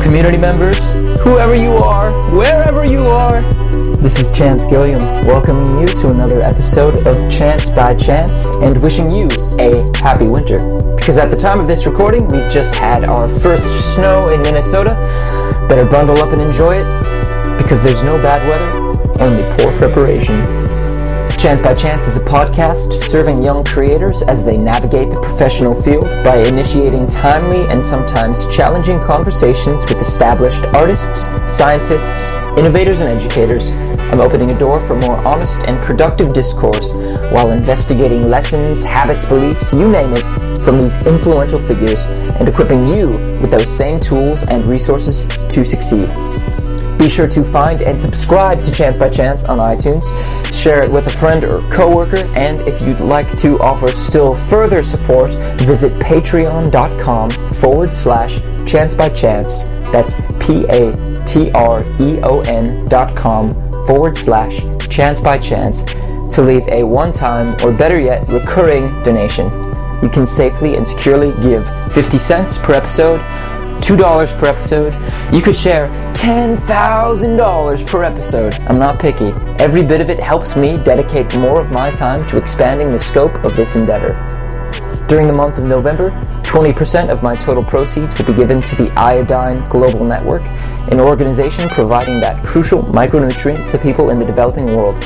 community members, whoever you are, wherever you are. This is Chance Gilliam welcoming you to another episode of Chance by Chance and wishing you a happy winter. Because at the time of this recording, we've just had our first snow in Minnesota. Better bundle up and enjoy it because there's no bad weather, only poor preparation. Chance by Chance is a podcast serving young creators as they navigate the professional field by initiating timely and sometimes challenging conversations with established artists, scientists, innovators, and educators. I'm opening a door for more honest and productive discourse while investigating lessons, habits, beliefs, you name it, from these influential figures and equipping you with those same tools and resources to succeed. Be sure to find and subscribe to Chance by Chance on iTunes. Share it with a friend or coworker, and if you'd like to offer still further support, visit patreon.com forward slash chance by chance. That's P A T R E O N dot com forward slash chance by chance to leave a one time or better yet recurring donation. You can safely and securely give 50 cents per episode $2 per episode. You could share $10,000 per episode. I'm not picky. Every bit of it helps me dedicate more of my time to expanding the scope of this endeavor. During the month of November, 20% of my total proceeds will be given to the Iodine Global Network, an organization providing that crucial micronutrient to people in the developing world.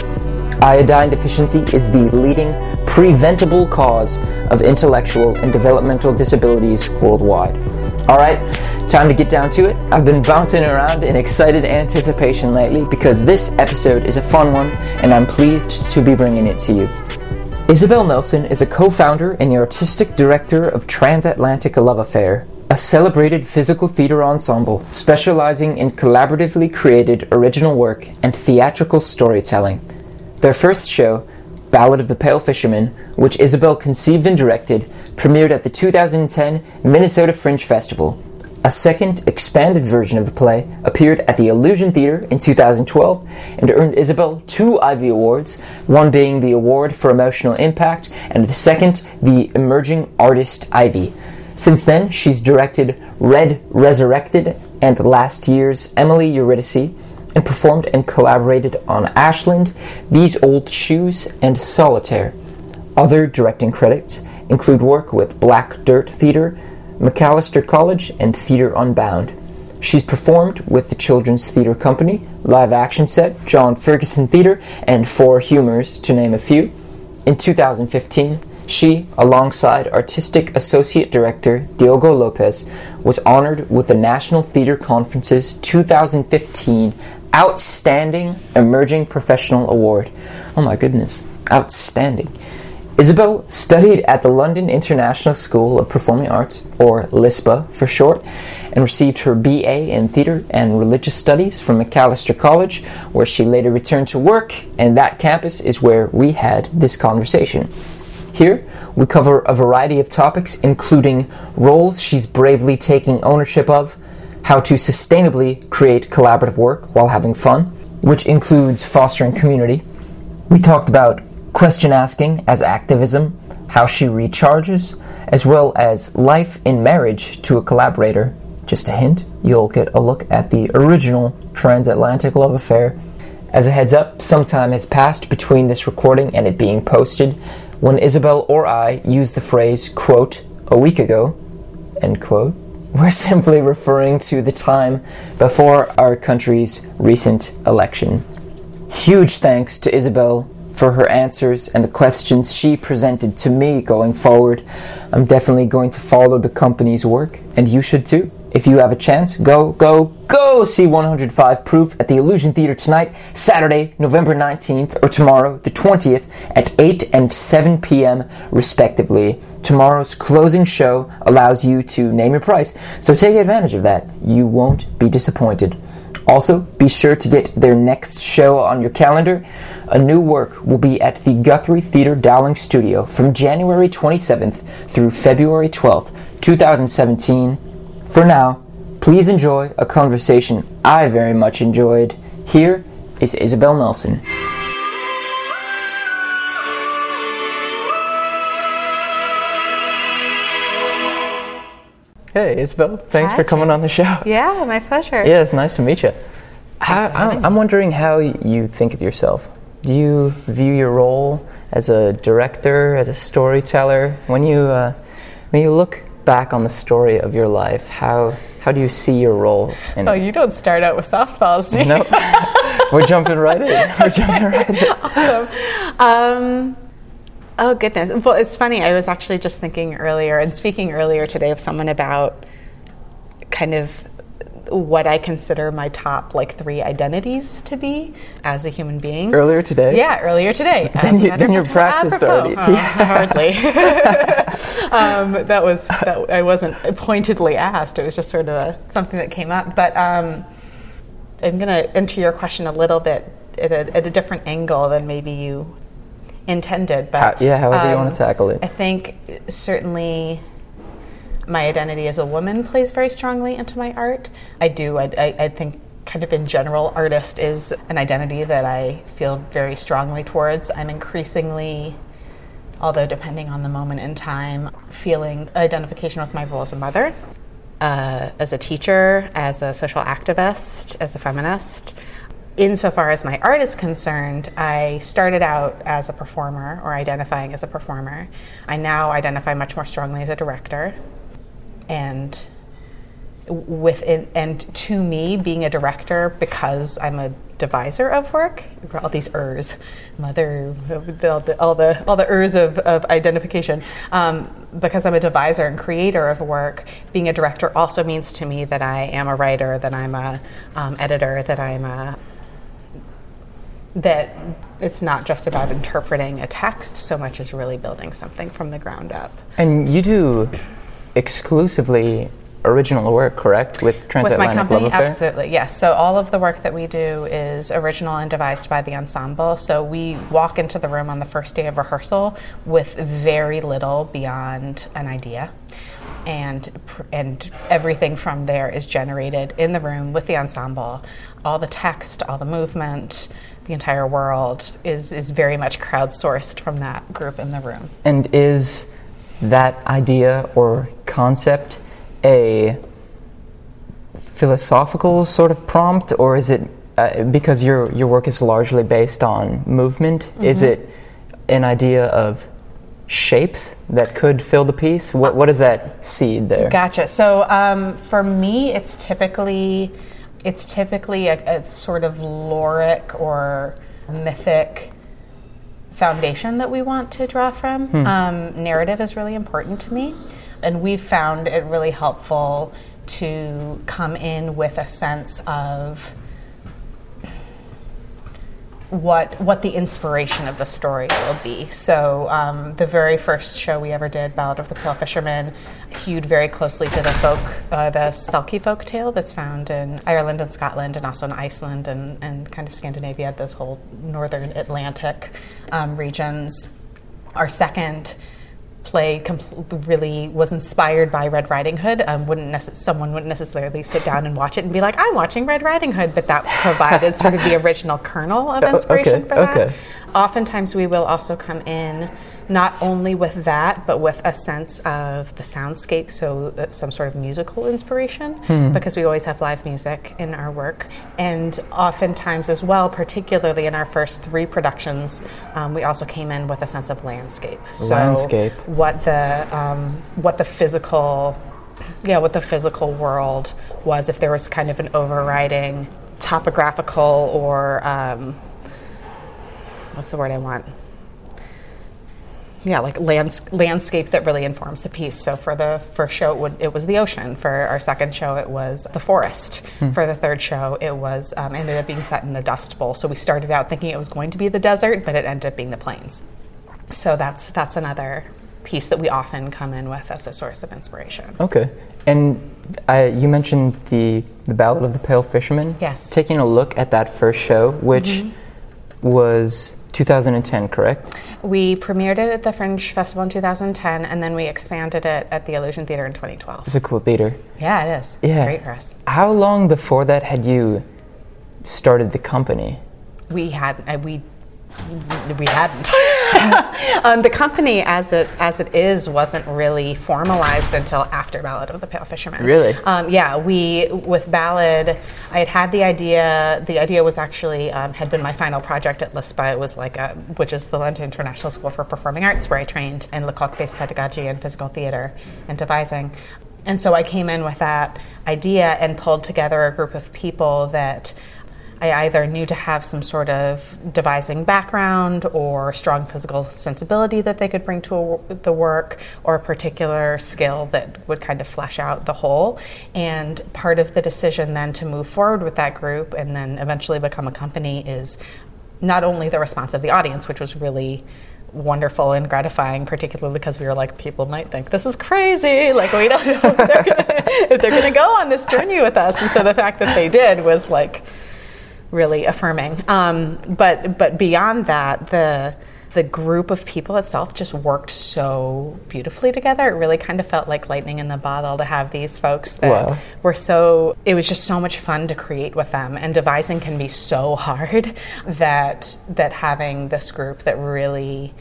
Iodine deficiency is the leading preventable cause of intellectual and developmental disabilities worldwide. All right, time to get down to it. I've been bouncing around in excited anticipation lately because this episode is a fun one and I'm pleased to be bringing it to you. Isabel Nelson is a co founder and the artistic director of Transatlantic Love Affair, a celebrated physical theater ensemble specializing in collaboratively created original work and theatrical storytelling. Their first show, Ballad of the Pale Fisherman, which Isabel conceived and directed, premiered at the 2010 Minnesota Fringe Festival. A second, expanded version of the play appeared at the Illusion Theater in 2012 and earned Isabel two Ivey Awards, one being the Award for Emotional Impact, and the second, the Emerging Artist Ivy. Since then, she's directed Red Resurrected and last year's Emily Eurydice, and performed and collaborated on Ashland, These Old Shoes, and Solitaire. Other directing credits include work with Black Dirt Theater, Macalester College, and Theater Unbound. She's performed with the Children's Theater Company, Live Action Set, Jon Ferguson Theater, and Four Humors, to name a few. In 2015, she, alongside Artistic Associate Director Diogo Lopes, was honored with the National Theater Conference's 2015 Outstanding Emerging Professional Award. Oh my goodness, outstanding. Isabel studied at the London International School of Performing Arts, or LISPA for short, and received her BA in Theatre and Religious Studies from Macalester College, where she later returned to work, and that campus is where we had this conversation. Here, we cover a variety of topics, including roles she's bravely taking ownership of, how to sustainably create collaborative work while having fun, which includes fostering community. We talked about question asking as activism, how she recharges, as well as life in marriage to a collaborator. Just a hint, you'll get a look at the original transatlantic love affair. As a heads up, some time has passed between this recording and it being posted when Isabel or I use the phrase, quote, a week ago, end quote. We're simply referring to the time before our country's recent election. Huge thanks to Isabel for her answers and the questions she presented to me going forward. I'm definitely going to follow the company's work, and you should too. If you have a chance, go, go, go see 105 Proof at the Illusion Theater tonight, Saturday, November 19th, or tomorrow, the 20th, at 8 and 7 p.m., respectively. Tomorrow's closing show allows you to name your price, so take advantage of that. You won't be disappointed. Also, be sure to get their next show on your calendar. A new work will be at the Guthrie Theater Dowling Studio from January 27th through February 12th, 2017. For now, please enjoy a conversation I very much enjoyed. Here is Isabel Nelson. Hey, Isabel. Thanks Hi, for coming on the show. Yeah, my pleasure. Yeah, it's nice to meet you. How, I'm, I'm wondering how you think of yourself. Do you view your role as a director, as a storyteller? When you uh, when you look back on the story of your life, how how do you see your role in Oh, you don't start out with softballs, do you? No, we're jumping right in. We're jumping right in. awesome. Um, oh goodness. Well, it's funny. I was actually just thinking earlier and speaking earlier today of someone about kind of what I consider my top like three identities to be as a human being. Earlier today. Yeah, earlier today. Then you- then you're practiced apropos. already. Oh, Hardly. um, that was that. I wasn't pointedly asked. It was just sort of a, something that came up. But um, I'm going to enter your question a little bit at a, at a different angle than maybe you intended. But How- yeah, however you um, want to tackle it. I think certainly my identity as a woman plays very strongly into my art. I do. I, I, I think kind of in general, artist is an identity that I feel very strongly towards. I'm increasingly, although depending on the moment in time, feeling identification with my role as a mother, uh, as a teacher, as a social activist, as a feminist. Insofar as my art is concerned, I started out as a performer or identifying as a performer. I now identify much more strongly as a director. And within and to me being a director because I'm a deviser of work all these ers mother all the all the, all the ers of, of identification um, because I'm a deviser and creator of work being a director also means to me that I am a writer that I'm a um, editor that I'm a that it's not just about interpreting a text so much as really building something from the ground up And you do exclusively original work, correct? With with my Transatlantic company Love Affair? absolutely yes so all of the work that we do is original and devised by the ensemble so we walk into the room on the first day of rehearsal with very little beyond an idea and and everything from there is generated in the room with the ensemble all the text all the movement the entire world is is very much crowdsourced from that group in the room And is that idea or concept a philosophical sort of prompt, or is it uh, because your your work is largely based on movement? Is Mm-hmm. it an idea of shapes that could fill the piece? What what is that seed there? Gotcha. So um, for me, it's typically it's typically a, a sort of loric or mythic foundation that we want to draw from. Um, narrative is really important to me, and we've found it really helpful to come in with a sense of what what the inspiration of the story will be. So um, the very first show we ever did, Ballad of the Pale Fisherman, hewed very closely to the folk, uh, the Selkie folk tale that's found in Ireland and Scotland, and also in Iceland and, and kind of Scandinavia, those whole northern Atlantic um, regions. Our second play compl- really was inspired by Red Riding Hood. Um, wouldn't necess- someone wouldn't necessarily sit down and watch it and be like, "I'm watching Red Riding Hood," but that provided sort of the original kernel of Oh, inspiration okay, for that. okay. Oftentimes, we will also come in not only with that, but with a sense of the soundscape, so uh, some sort of musical inspiration, Hmm. because we always have live music in our work. And oftentimes, as well, particularly in our first three productions, um, we also came in with a sense of landscape. So Landscape. what the um, what the physical yeah what the physical world was if there was kind of an overriding topographical or um, what's the word I want yeah like lands- landscape that really informs the piece so for the first show it, would, it was the ocean for our second show it was the forest for the third show it was um, ended up being set in the dust bowl so we started out thinking it was going to be the desert but it ended up being the plains so that's that's another piece that we often come in with as a source of inspiration. Okay. And uh, you mentioned the the Ballad of the Pale Fisherman. Yes. Taking a look at that first show, which was 2010, correct? We premiered it at the Fringe Festival in 2010, and then we expanded it at the Illusion Theater in 2012. It's a cool theater. Yeah, it is. It's Yeah. great for us. How long before that had you started the company? We had uh, we we hadn't. um, the company, as it as it is, wasn't really formalized until after Ballad of the Pale Fisherman. Really? Um, yeah, we with Ballad, I had had the idea. The idea was actually um, had been my final project at LISPA. It was like, a, which is the London International School for Performing Arts, where I trained in Lecoq-based pedagogy and physical theater and devising. And so I came in with that idea and pulled together a group of people that I either knew to have some sort of devising background or strong physical sensibility that they could bring to a, the work or a particular skill that would kind of flesh out the whole. And part of the decision then to move forward with that group and then eventually become a company is not only the response of the audience, which was really wonderful and gratifying, particularly because we were like, people might think this is crazy. Like, we don't know if they're gonna, if they're going to go on this journey with us. And so the fact that they did was like really affirming. Um, but but beyond that, the the group of people itself just worked so beautifully together. It really kind of felt like lightning in the bottle to have these folks that Wow. were so. It was just so much fun to create with them, and devising can be so hard that that having this group that really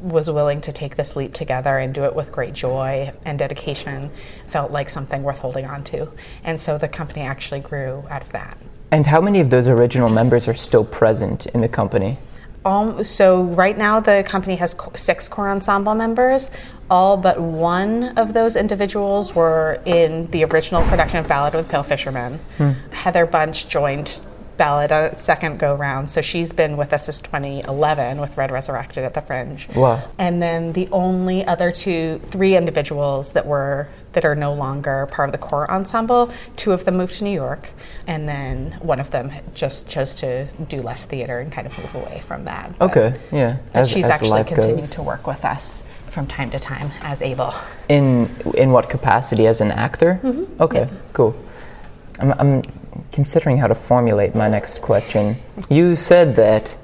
was willing to take this leap together and do it with great joy and dedication felt like something worth holding on to. And so the company actually grew out of that. And how many of those original members are still present in the company? Um, so right now the company has six core ensemble members. All but one of those individuals were in the original production of Ballad with Pale Fisherman. Heather Bunch joined Ballad a second go round, so she's been with us since 2011 with Red Resurrected at the Fringe. Wow. And then the only other two, three individuals that were that are no longer part of the core ensemble, two of them moved to New York, and then one of them just chose to do less theater and kind of move away from that. But- Okay, yeah. but she's as actually continued goes. to work with us from time to time as able. In in what capacity? As an actor? Mm-hmm. Okay, cool. I'm, I'm considering how to formulate my next question. You said that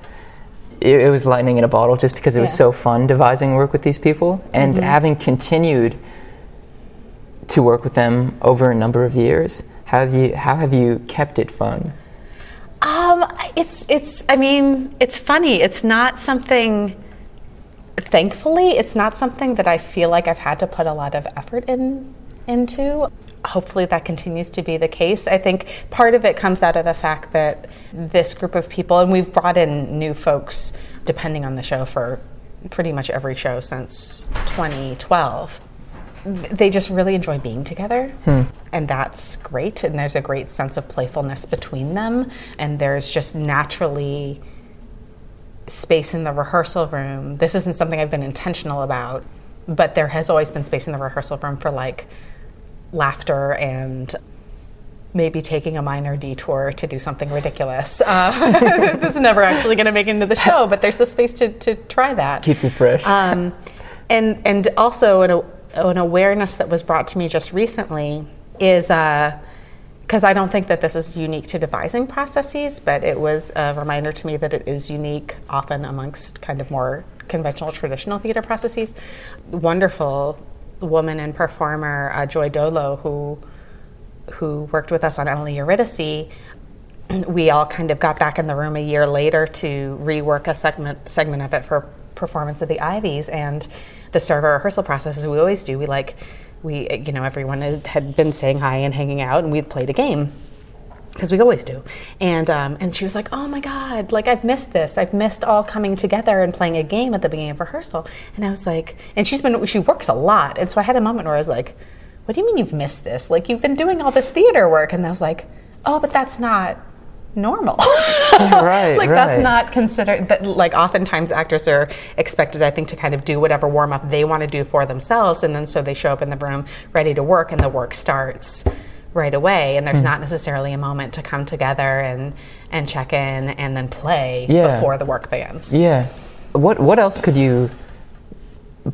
it, it was lightning in a bottle just because it was Yeah. Mm-hmm. so fun devising work with these people, and having continued to work with them over a number of years. How have you how have you kept it fun? Um, it's it's. I mean, it's funny. It's not something. Thankfully, it's not something that I feel like I've had to put a lot of effort in into. Hopefully, that continues to be the case. I think part of it comes out of the fact that this group of people, and we've brought in new folks depending on the show for pretty much every show since 2012 they just really enjoy being together. Hmm. And that's great and there's a great sense of playfulness between them and there's just naturally space in the rehearsal room. This isn't something i've been intentional about but there has always been space in the rehearsal room for like laughter and maybe taking a minor detour to do something ridiculous uh, that's never actually going to make it into the show but there's the space to, to try that Keeps it fresh. um, and and also an, an awareness that was brought to me just recently is because I don't think that this is unique to devising processes, but it was a reminder to me that it is unique often amongst kind of more conventional traditional theater processes. Wonderful woman and performer uh, Joy Dolo, who who worked with us on Emily Eurydice, we all kind of got back in the room a year later to rework a segment segment of it for performance of the Iveys and the our rehearsal process as we always do. We like we you know everyone had been saying hi and hanging out and we'd played a game because we always do. And um, and she was like, "Oh my God! Like I've missed this. I've missed all coming together and playing a game at the beginning of rehearsal." And I was like, and she's been she works a lot, and so I had a moment where I was like, "What do you mean you've missed this? Like you've been doing all this theater work?" And I was like, "Oh, but that's not." normal Right, like right. that's not considered that like oftentimes actors are expected i think to kind of do whatever warm up they want to do for themselves and then so they show up in the room ready to work and the work starts right away and there's Hmm. not necessarily a moment to come together and and check in and then play Yeah. before the work begins Yeah. What what else could you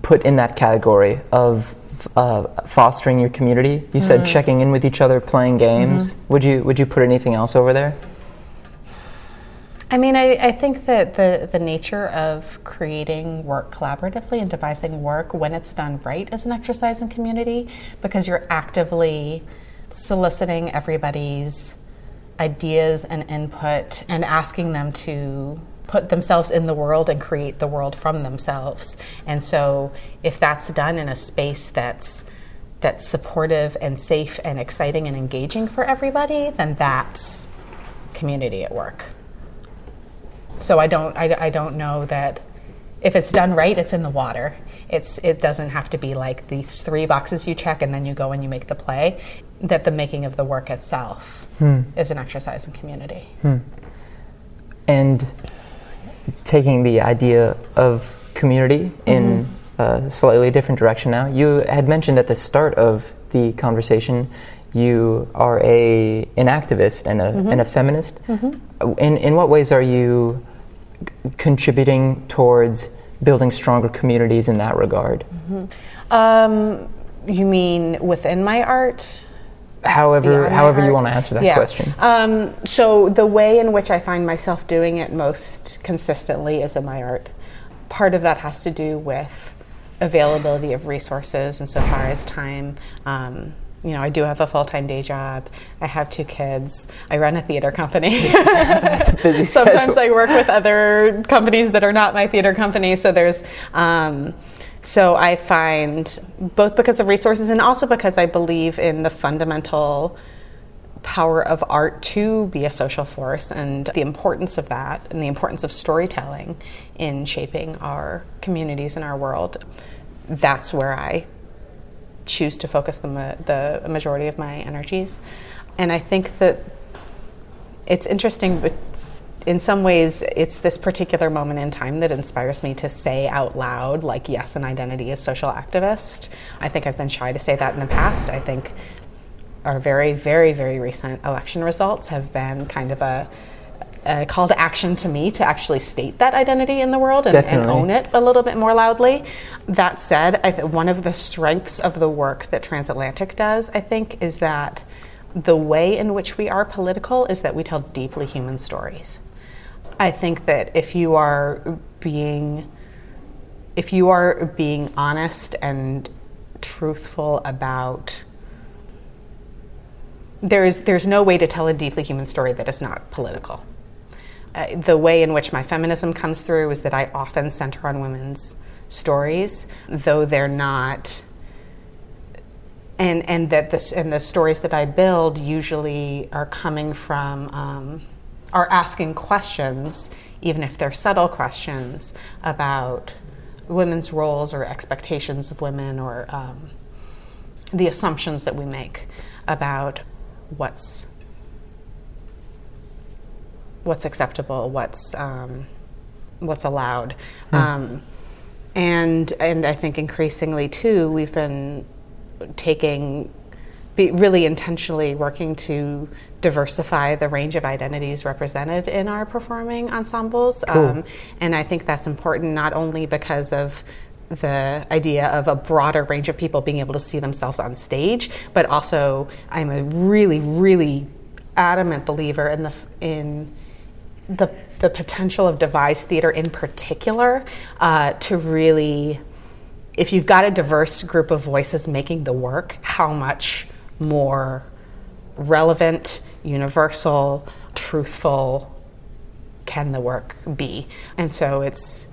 put in that category of uh, fostering your community? You said checking in with each other, playing games. Would you would you put anything else over there? I mean, I, I think that the, the nature of creating work collaboratively and devising work when it's done right is an exercise in community because you're actively soliciting everybody's ideas and input and asking them to put themselves in the world and create the world from themselves. And so if that's done in a space that's that's supportive and safe and exciting and engaging for everybody, then that's community at work. So I don't I, I don't know that if it's done right, it's in the water. It's it doesn't have to be like these three boxes you check and then you go and you make the play. That the making of the work itself Hmm. is an exercise in community. Hmm. and taking the idea of community in mm-hmm. a slightly different direction now. You had mentioned at the start of the conversation you are a an activist and a, mm-hmm. and a feminist. Mm-hmm. Uh, in, in what ways are you contributing towards building stronger communities in that regard? Um, you mean within my art? However, however you want to answer that Yeah. question. Um, so the way in which I find myself doing it most consistently is in my art. Part of that has to do with availability of resources insofar as time. Um, you know, I do have a full time day job. I have two kids. I run a theater company. busy Sometimes. I work with other companies that are not my theater company. So there's, um, so I find both because of resources and also because I believe in the fundamental power of art to be a social force and the importance of that and the importance of storytelling in shaping our communities and our world. That's where I choose to focus the, ma- the majority of my energies. And I think that it's interesting, but in some ways, it's this particular moment in time that inspires me to say out loud, like, yes, an identity is social activist. I think I've been shy to say that in the past. I think our very, very, very recent election results have been kind of a, a call to action to me to actually state that identity in the world and, and own it a little bit more loudly. That said, I th- one of the strengths of the work that Transatlantic does, I think, is that the way in which we are political is that we tell deeply human stories. I think that if you are being if you are being honest and truthful about there's there's no way to tell a deeply human story that is not political. Uh, the way in which my feminism comes through is that I often center on women's stories, though they're not and and that this and the stories that I build usually are coming from um, are asking questions, even if they're subtle questions about women's roles or expectations of women or um, the assumptions that we make about what's what's acceptable, what's um, what's allowed, um, and and I think increasingly too, we've been taking be really intentionally working to diversify the range of identities represented in our performing ensembles. Um, and I think that's important not only because of the idea of a broader range of people being able to see themselves on stage, but also I'm a really, really adamant believer in the in the the potential of devised theater in particular uh, to really if you've got a diverse group of voices making the work, how much more relevant, universal, truthful can the work be? And so it's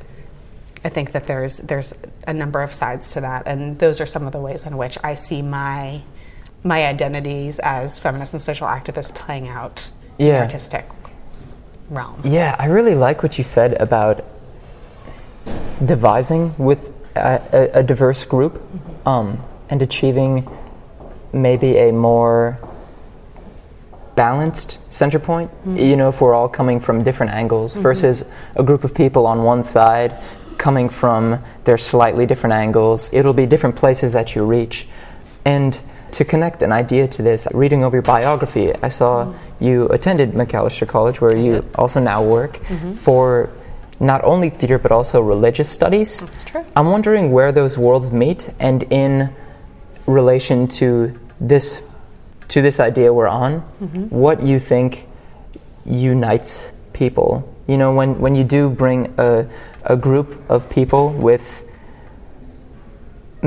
I think that there's there's a number of sides to that, and those are some of the ways in which I see my my identities as feminist and social activist playing out Yeah. the artistic realm. Yeah, I really like what you said about devising with a, a, a diverse group mm-hmm. um, and achieving maybe a more balanced center point. Mm-hmm. You know, if we're all coming from different angles mm-hmm. versus a group of people on one side coming from their slightly different angles, it'll be different places that you reach. And to connect an idea to this, reading over your biography, I saw mm-hmm. you attended Macalester College, where you also now work, mm-hmm. for not only theater but also religious studies. That's true. I'm wondering where those worlds meet and in relation to this to this idea we're on, mm-hmm. what you think unites people. You know, when, when you do bring a, a group of people with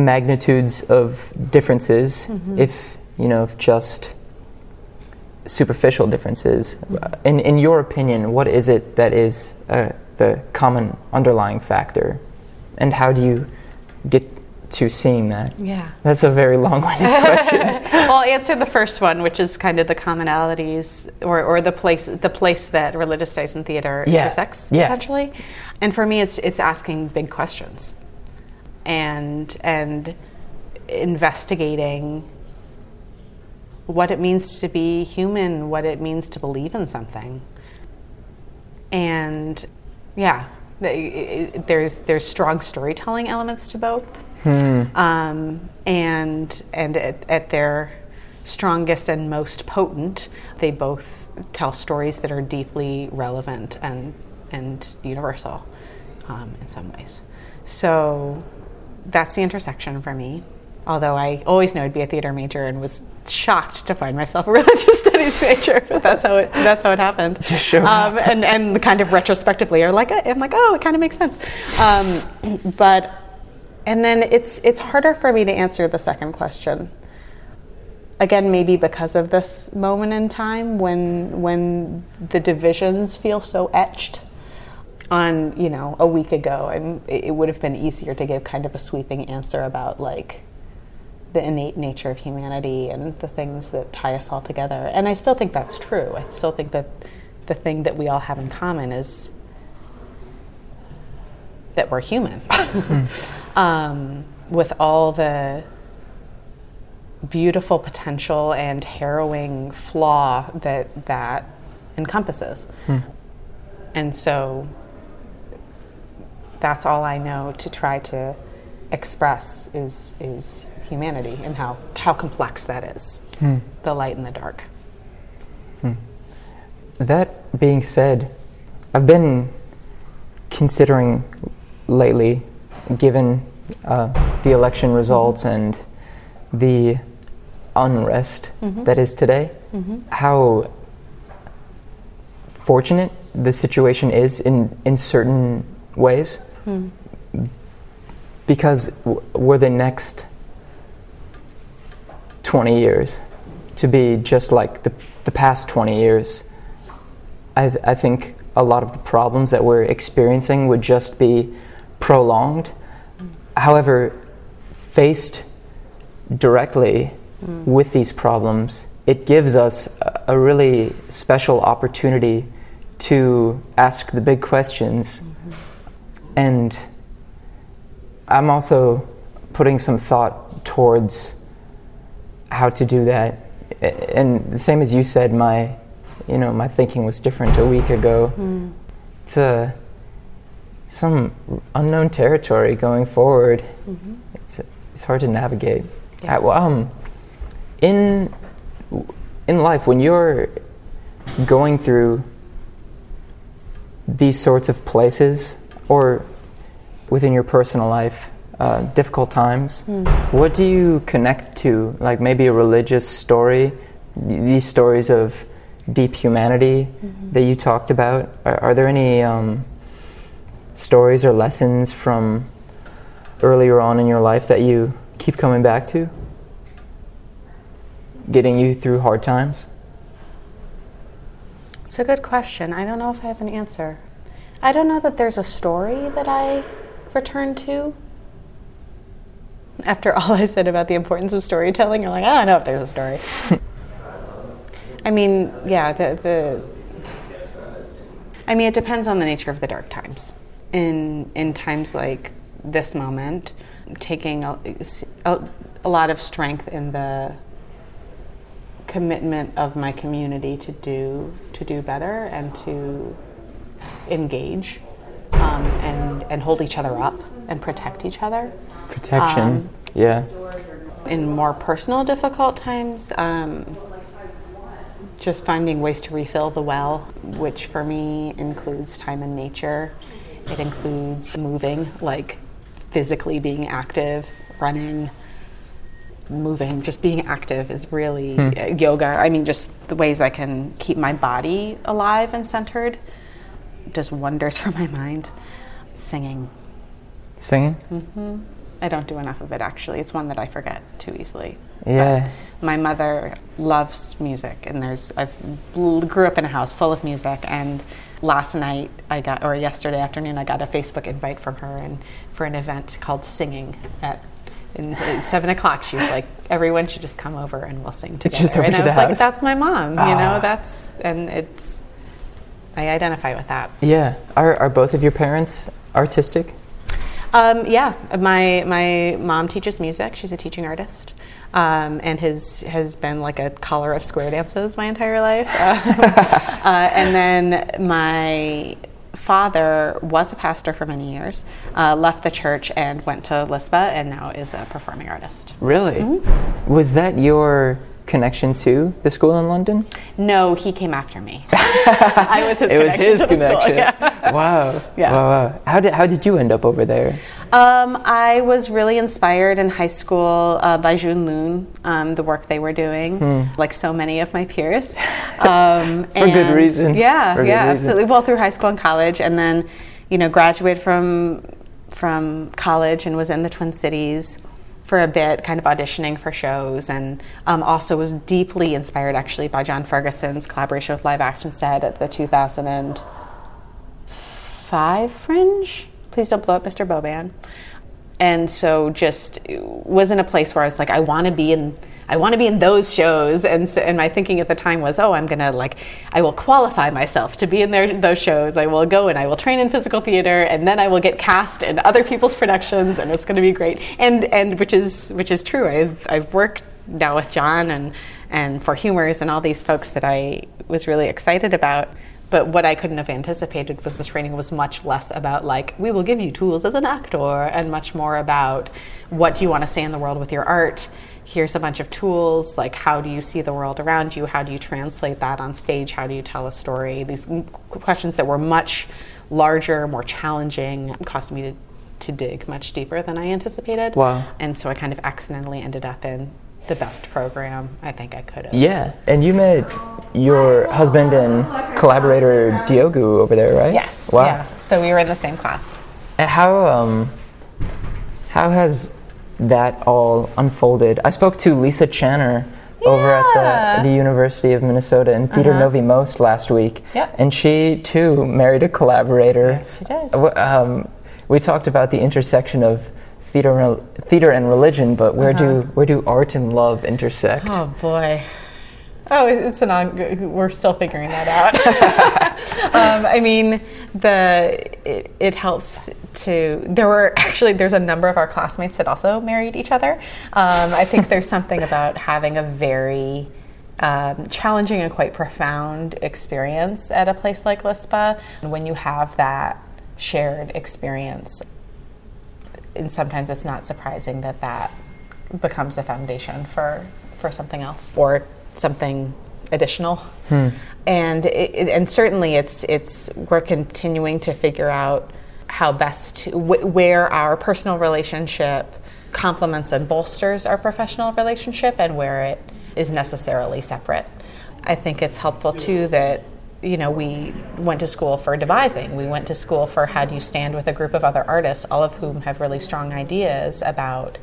magnitudes of differences, mm-hmm. if, you know, if just superficial differences, mm-hmm. in, in your opinion, what is it that is a, the common underlying factor, and how do you get to seeing that? Yeah. That's a very long-winded question. well, I'll answer the first one, which is kind of the commonalities or, or the place the place that religious studies and theater Yeah. intersects Yeah. potentially. And for me, it's it's asking big questions, and and investigating what it means to be human, what it means to believe in something, and yeah, the- i- i- there's there's strong storytelling elements to both, um, and and at, at their strongest and most potent, they both tell stories that are deeply relevant and and universal um, in some ways. So that's the intersection for me. Although I always knew I'd be a theater major and was shocked to find myself a religious studies major, but that's how it that's how it happened. Just showed um, up. and and kind of retrospectively are like I'm like oh it kind of makes sense, um, but and then it's it's harder for me to answer the second question. Again, maybe because of this moment in time when when the divisions feel so etched on you know a week ago and it would have been easier to give kind of a sweeping answer about like the innate nature of humanity and the things that tie us all together. And i still think that's true. I still think that the thing that we all have in common is that we're human. Um, with all the beautiful potential and harrowing flaw that that encompasses. And so that's all I know to try to express is is humanity and how how complex that is. Hmm. The light and the dark. Hmm. That being said, I've been considering lately, given uh, the election results mm-hmm. and the unrest mm-hmm. that is today, mm-hmm. how fortunate the situation is in, in certain ways. Because w- we're the next 20 years to be just like the, the past 20 years. I, I think a lot of the problems that we're experiencing would just be prolonged. However, faced directly with these problems, it gives us a, a really special opportunity to ask the big questions. And I'm also putting some thought towards how to do that. And the same as you said, my, you know, my thinking was different a week ago. It's a, some unknown territory going forward. It's, it's hard to navigate. Yes. Uh, um, in, in life, when you're going through these sorts of places or within your personal life, uh, difficult times, what do you connect to? Like maybe a religious story, these stories of deep humanity that you talked about. Are, are there any um, stories or lessons from earlier on in your life that you keep coming back to? Getting you through hard times? It's a good question. I don't know if I have an answer. I don't know that there's a story that I return to. After all I said about the importance of storytelling, you're like, ah, I don't know if there's a story. I mean, yeah, the, the I mean, it depends on the nature of the dark times. In in times like this moment, taking a, a, a lot of strength in the commitment of my community to do to do better and to engage um, and and hold each other up and protect each other Protection. Um, yeah. in more personal difficult times um, just finding ways to refill the well which for me includes time in nature it includes moving like physically being active running moving just being active is really uh, yoga i mean just the ways i can keep my body alive and centered does wonders for my mind singing Singing? Mm-hmm. I don't do enough of it actually. It's one that I forget too easily. Yeah. My mother loves music, and there's I grew up in a house full of music, and last night I got, or yesterday afternoon, I got a Facebook invite from her and for an event called Singing at and at seven o'clock she was like everyone should just come over and we'll sing together Just and i was like that's my mom you Ah. know that's and it's i identify with that Yeah. Are, are both of your parents artistic? Um, yeah, my my mom teaches music. She's a teaching artist, um, and has has been like a caller of square dances my entire life. uh, and then my father was a pastor for many years, uh, left the church and went to LISPA, and now is a performing artist. Really? Mm-hmm. Was that your connection to the school in London? No, he came after me. I was his it was his connection. yeah. Wow. Yeah. Wow, wow. How did how did you end up over there? Um, I was really inspired in high school uh, by Jeune Lune, um, the work they were doing, like so many of my peers. Um, Hmm. For good reason. Yeah, For yeah, reason. absolutely. Well, through high school and college, and then, you know, graduated from from college and was in the Twin Cities for a bit, kind of auditioning for shows, and um, also was deeply inspired actually by Jon Ferguson's collaboration with Live Action Set at the 2005 Fringe. Please don't blow up Mr. Boban. And so just was in a place where I was like, I want to be in. I want to be in those shows, and so, and my thinking at the time was, oh, I'm gonna like, I will qualify myself to be in there, those shows. I will go and I will train in physical theater, and then I will get cast in other people's productions, and it's to be great. And and which is which is true. I've I've worked now with Jon and and Four Humors and all these folks that I was really excited about. But what I couldn't have anticipated was the training was much less about like we will give you tools as an actor and much more about what do you want to say in the world with your art. Here's a bunch of tools like how do you see the world around you? How do you translate that on stage? How do you tell a story? These questions that were much larger, more challenging, caused me to, to dig much deeper than I anticipated. Wow. And so I kind of accidentally ended up in the best program I think I could have. Yeah. And you met your husband and collaborator Diogo over there, right? Yes. Wow. Yeah. So we were in the same class. And How um how has that all unfolded? I spoke to Lisa Channer over at Uh-huh. the, the University of Minnesota in Theater Novi Most last week. Yep. And she too married a collaborator. Yes, she did. Um, we talked about the intersection of theater and, theater and religion, but where do where do art and love intersect? Uh-huh. Oh boy. Oh, it's an on. We're still figuring that out. um, I mean, the it, it helps to. There were actually there's a number of our classmates that also married each other. Um, I think there's something about having a very um, challenging and quite profound experience at a place like LISPA. When you have that shared experience, and sometimes it's not surprising that that becomes a foundation for for something else or something additional. Hmm. And it, it- and certainly it's it's we're continuing to figure out how best to wh- where our personal relationship complements and bolsters our professional relationship and where it is necessarily separate. I think it's helpful too that you know we went to school for devising. We went to school for how do you stand with a group of other artists, all of whom have really strong ideas about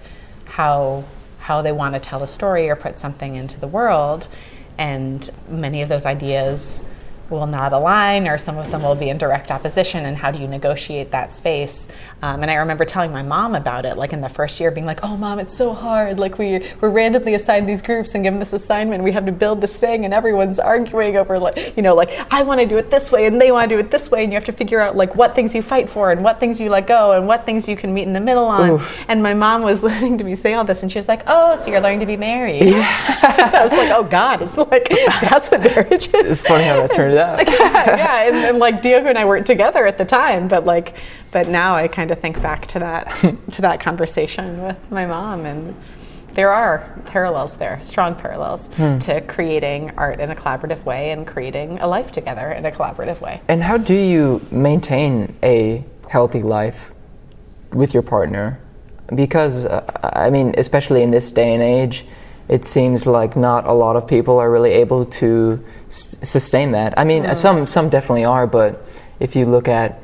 how how they want to tell a story or put something into the world, and many of those ideas will not align, or some of them will be in direct opposition. And how do you negotiate that space? Um, and I remember telling my mom about it, like in the first year, being like, "Oh, mom, it's so hard. Like we we're randomly assigned these groups and given this assignment. We have to build this thing, and everyone's arguing over like, you know, like I want to do it this way, and they want to do it this way, and you have to figure out like what things you fight for, and what things you let go, and what things you can meet in the middle on." Oof. And my mom was listening to me say all this, and she was like, "Oh, so you're learning to be married?" I was like, "Oh God, it's like that's what marriage is." It's funny how that turned out. yeah, and, and like Diogo and I weren't together at the time, but like, but now I kind of think back to that to that conversation with my mom, and there are parallels there, strong parallels to creating art in a collaborative way and creating a life together in a collaborative way. And how do you maintain a healthy life with your partner? Because, uh, I mean, especially in this day and age, it seems like not a lot of people are really able to s- sustain that. I mean, mm-hmm. some some definitely are, but if you look at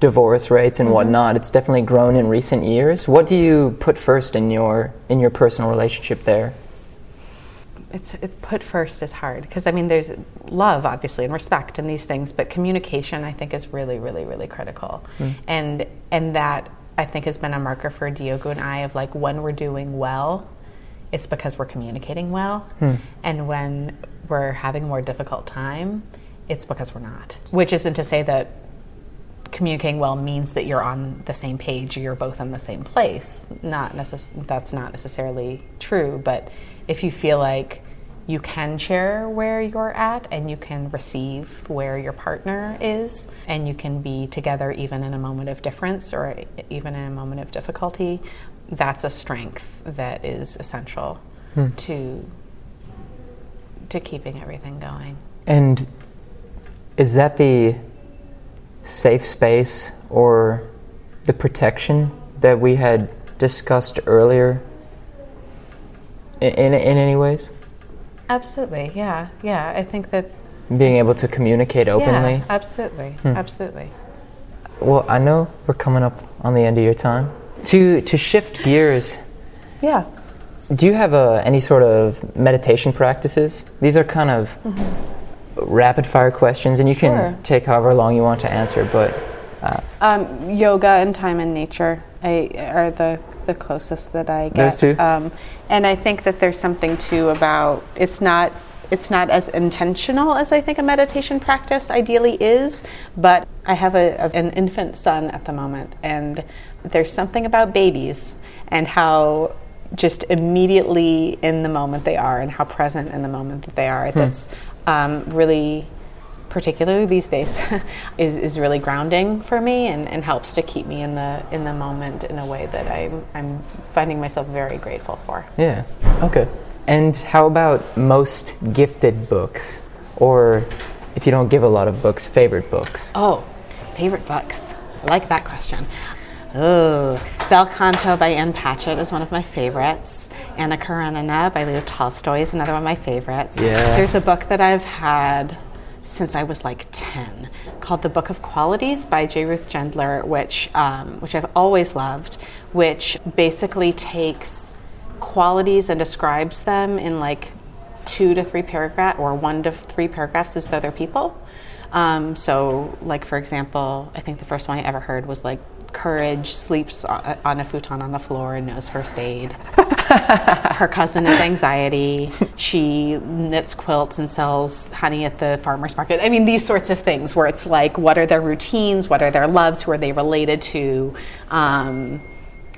divorce rates and mm-hmm. whatnot, it's definitely grown in recent years. What do you put first in your in your personal relationship there? it's it put first is hard because I mean there's love obviously and respect and these things, but communication I think is really really really critical, mm. and and that I think has been a marker for Diogo and I of like when we're doing well, it's because we're communicating well, hmm. and when we're having a more difficult time, it's because we're not. Which isn't to say that communicating well means that you're on the same page, you're both in the same place. Not necess- that's not necessarily true, but if you feel like you can share where you're at and you can receive where your partner is and you can be together even in a moment of difference or even in a moment of difficulty, that's a strength that is essential hmm. to to keeping everything going. And is that the safe space or the protection that we had discussed earlier in, in, in any ways? Absolutely, yeah, yeah. I think that Being able to communicate openly? Yeah, absolutely, hmm. absolutely. Well, I know we're coming up on the end of your time. To, to shift gears, Yeah. do you have uh, any sort of meditation practices? These are kind of rapid fire questions, and you can Sure. take however long you want to answer, but Um, yoga and time in nature I, are the, the closest that I get. Those two? Um, and I think that there's something too about it's not it's not as intentional as I think a meditation practice ideally is. But I have a, a- an infant son at the moment, and there's something about babies and how just immediately in the moment they are, and how present in the moment that they are. That's um, really particularly these days, is, is really grounding for me and, and helps to keep me in the in the moment in a way that I'm I'm finding myself very grateful for. yeah. Okay. And how about most gifted books? Or if you don't give a lot of books, favorite books? Oh, favorite books. I like that question. Oh, Bel Canto by Ann Patchett is one of my favorites. Anna Karenina by Leo Tolstoy is another one of my favorites. Yeah. There's a book that I've had since I was like 10 called The Book of Qualities by J. Ruth Gendler, which, um, which I've always loved, which basically takes qualities and describes them in like two to three paragraph or one to three paragraphs as though they're people. Um, so, like for example, I think the first one I ever heard was like courage sleeps on, on a futon on the floor and knows first aid. Her cousin is anxiety. She knits quilts and sells honey at the farmers market. I mean, these sorts of things where it's like, what are their routines? What are their loves? Who are they related to? Um,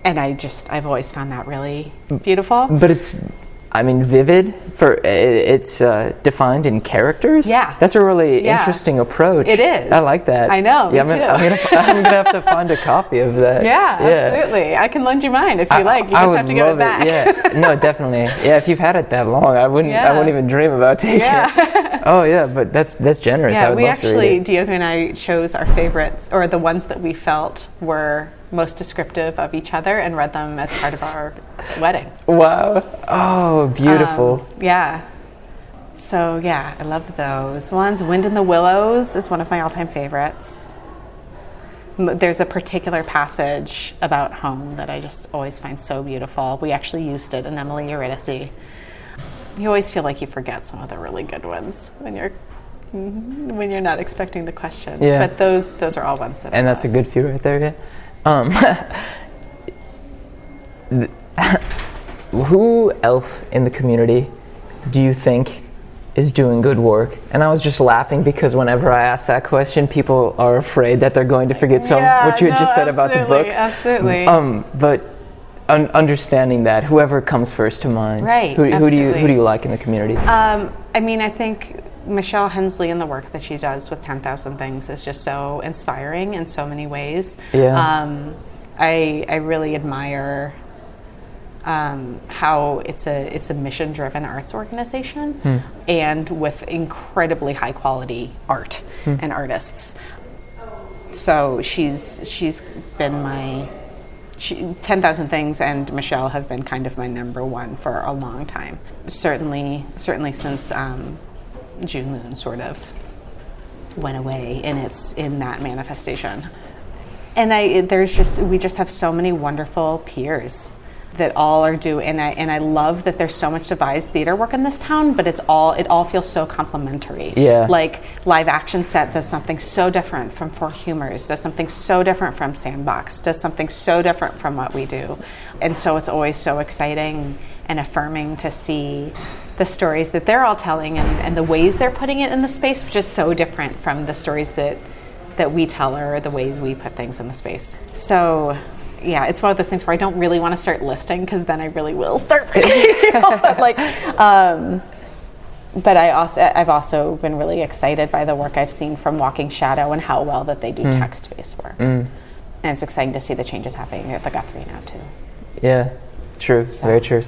and I just, I've always found that really beautiful. But it's, I mean, vivid. For it's uh, defined in characters. Yeah. that's a really Yeah. interesting approach. It is. I like that. I know, Yeah, I'm, gonna, too. I'm, gonna, I'm gonna have to find a copy of that. Yeah, absolutely. I can lend you mine if you like. You I just would have to give it back. Yeah, no, definitely. Yeah, if you've had it that long, I wouldn't. I wouldn't even dream about taking Yeah. it. Oh yeah, but that's that's generous. I Yeah, would we love to read actually, it. Diogo and I chose our favorites, or the ones that we felt were most descriptive of each other, and read them as part of our wedding. Wow. Oh, beautiful. Um, yeah. So yeah, I love those ones. Wind in the Willows is one of my all-time favorites. There's a particular passage about home that I just always find so beautiful. We actually used it in Emily Eurydice. You always feel like you forget some of the really good ones when you're when you're not expecting the question. Yeah. But those those are all ones that. I and that's a good few right there. Yeah. Um, who else in the community do you think is doing good work? And I was just laughing because whenever I ask that question, people are afraid that they're going to forget some Yeah, what you had no, just said about the books. Absolutely. Um, but un- understanding that, whoever comes first to mind, Right, Who, who do you who do you like in the community? Um, I mean, I think Michelle Hensley and the work that she does with 10,000 Things is just so inspiring in so many ways. Yeah. Um, I, I really admire um, how it's a it's a mission driven arts organization and with incredibly high quality art and artists. So she's she's been my she, 10,000 Things and Michelle have been kind of my number one for a long time. Certainly, certainly since um, Jeune Lune sort of went away in its in that manifestation. And I there's just we just have so many wonderful peers that all are do and I and I love that there's so much devised theater work in this town, but it's all it all feels so complementary. Yeah. Like live action set does something so different from Four Humors, does something so different from Sandbox, does something so different from what we do. And so it's always so exciting and affirming to see the stories that they're all telling and, and the ways they're putting it in the space, which is so different from the stories that that we tell or the ways we put things in the space. So yeah, it's one of those things where I don't really want to start listing because then I really will start. you know, but like, um, but I also I've also been really excited by the work I've seen from Walking Shadow and how well that they do text based work. And it's exciting to see the changes happening at the Guthrie now too. Yeah, true. Very true.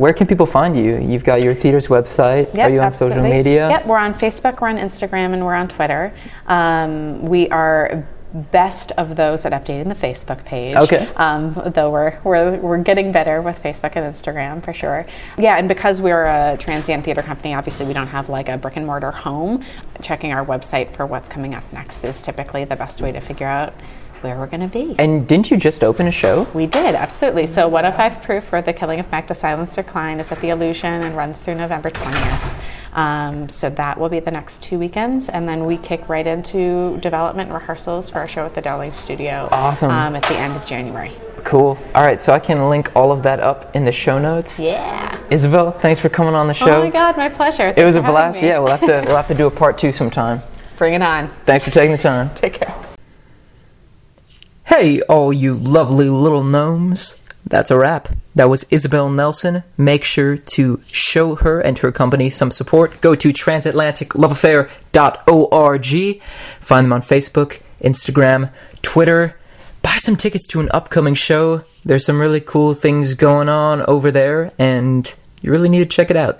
Where can people find you? You've got your theater's website. Are you on social media? Yep, we're on Facebook, we're on Instagram, and we're on Twitter. Um, we are best of those at updating the Facebook page. Okay. Um, though we're, we're we're getting better with Facebook and Instagram for sure. Yeah, and because we're a transient theater company, obviously we don't have like a brick and mortar home. Checking our website for what's coming up next is typically the best way to figure out where we're going to be. And didn't you just open a show? We did, absolutely. So, 105 Proof for The Killing of Mac the Silencer Klein is at the Illusion and runs through November 20th. Um, so, that will be the next two weekends. And then we kick right into development and rehearsals for our show at the Dowling Studio Awesome. um, at the end of January. Cool. All right, so I can link all of that up in the show notes. Yeah. Isabel, thanks for coming on the show. Oh my God, my pleasure. It was a blast. me. Yeah, we'll have to we'll have to do a part two sometime. Bring it on. Thanks for taking the time. Take care. Hey, all you lovely little gnomes. That's a wrap. That was Isabel Nelson. Make sure to show her and her company some support. Go to transatlanticloveaffair.org. Find them on Facebook, Instagram, Twitter. Buy some tickets to an upcoming show. There's some really cool things going on over there, and you really need to check it out.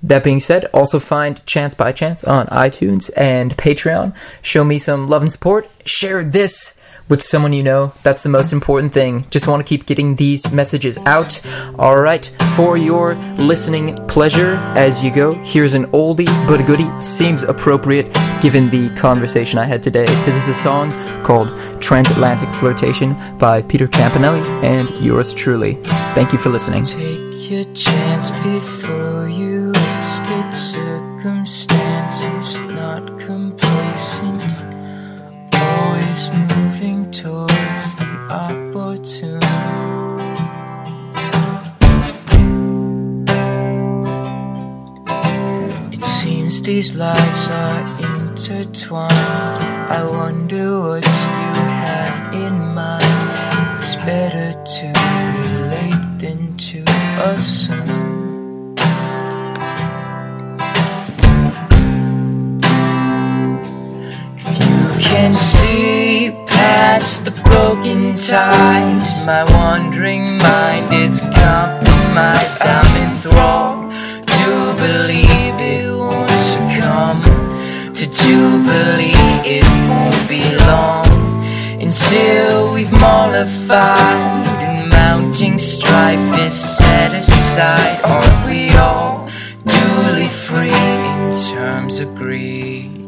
That being said, also find Chance by Chance on iTunes and Patreon. Show me some love and support. Share this with someone you know. That's the most important thing. Just want to keep getting these messages out. All right, for your listening pleasure as you go, here's an oldie but a goodie. Seems appropriate given the conversation I had today. This is a song called Transatlantic Flirtation by Peter Campanelli and yours truly. Thank you for listening. Take your chance before you. Circumstances these lives are intertwined. I wonder what you have in mind. It's better to relate than to assume. If you can see past the broken ties, my wandering mind is compromised. I'm enthralled to believe believe it won't be long until we've mollified and mounting strife is set aside. Aren't we all duly free in terms agreed?